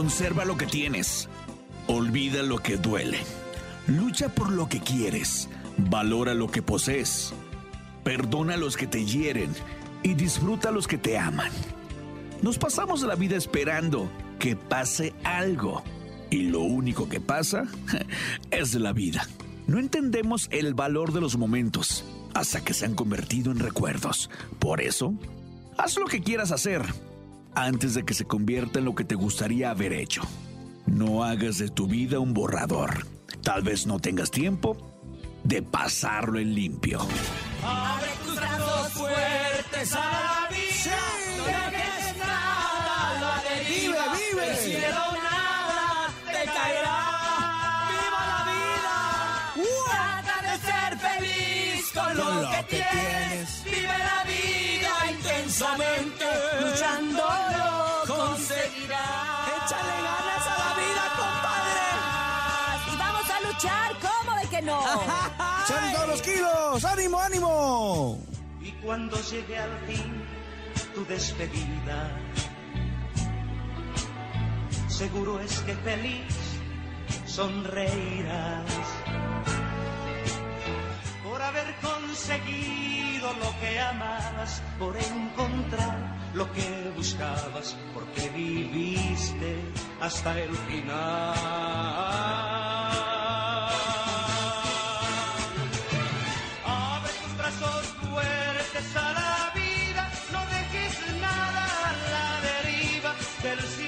Conserva lo que tienes. Olvida lo que duele. Lucha por lo que quieres. Valora lo que posees. Perdona a los que te hieren y disfruta a los que te aman. Nos pasamos la vida esperando que pase algo y lo único que pasa es la vida. No entendemos el valor de los momentos hasta que se han convertido en recuerdos. Por eso, haz lo que quieras hacer antes de que se convierta en lo que te gustaría haber hecho. No hagas de tu vida un borrador. Tal vez no tengas tiempo de pasarlo en limpio. Abre tus brazos fuertes a la vida. No dejes nada la deriva. Vive, vive. El cielo nada te caerá. ¡Viva la vida! Trata de ser feliz con lo, Con lo que, que tienes. Vive la vida intensamente. ¿Cómo de que no? ¡Salen todos los kilos! ¡Ánimo, ánimo! Y cuando llegue al fin tu despedida, seguro es que feliz sonreirás por haber conseguido lo que amabas, por encontrar lo que buscabas, porque viviste hasta el final. Better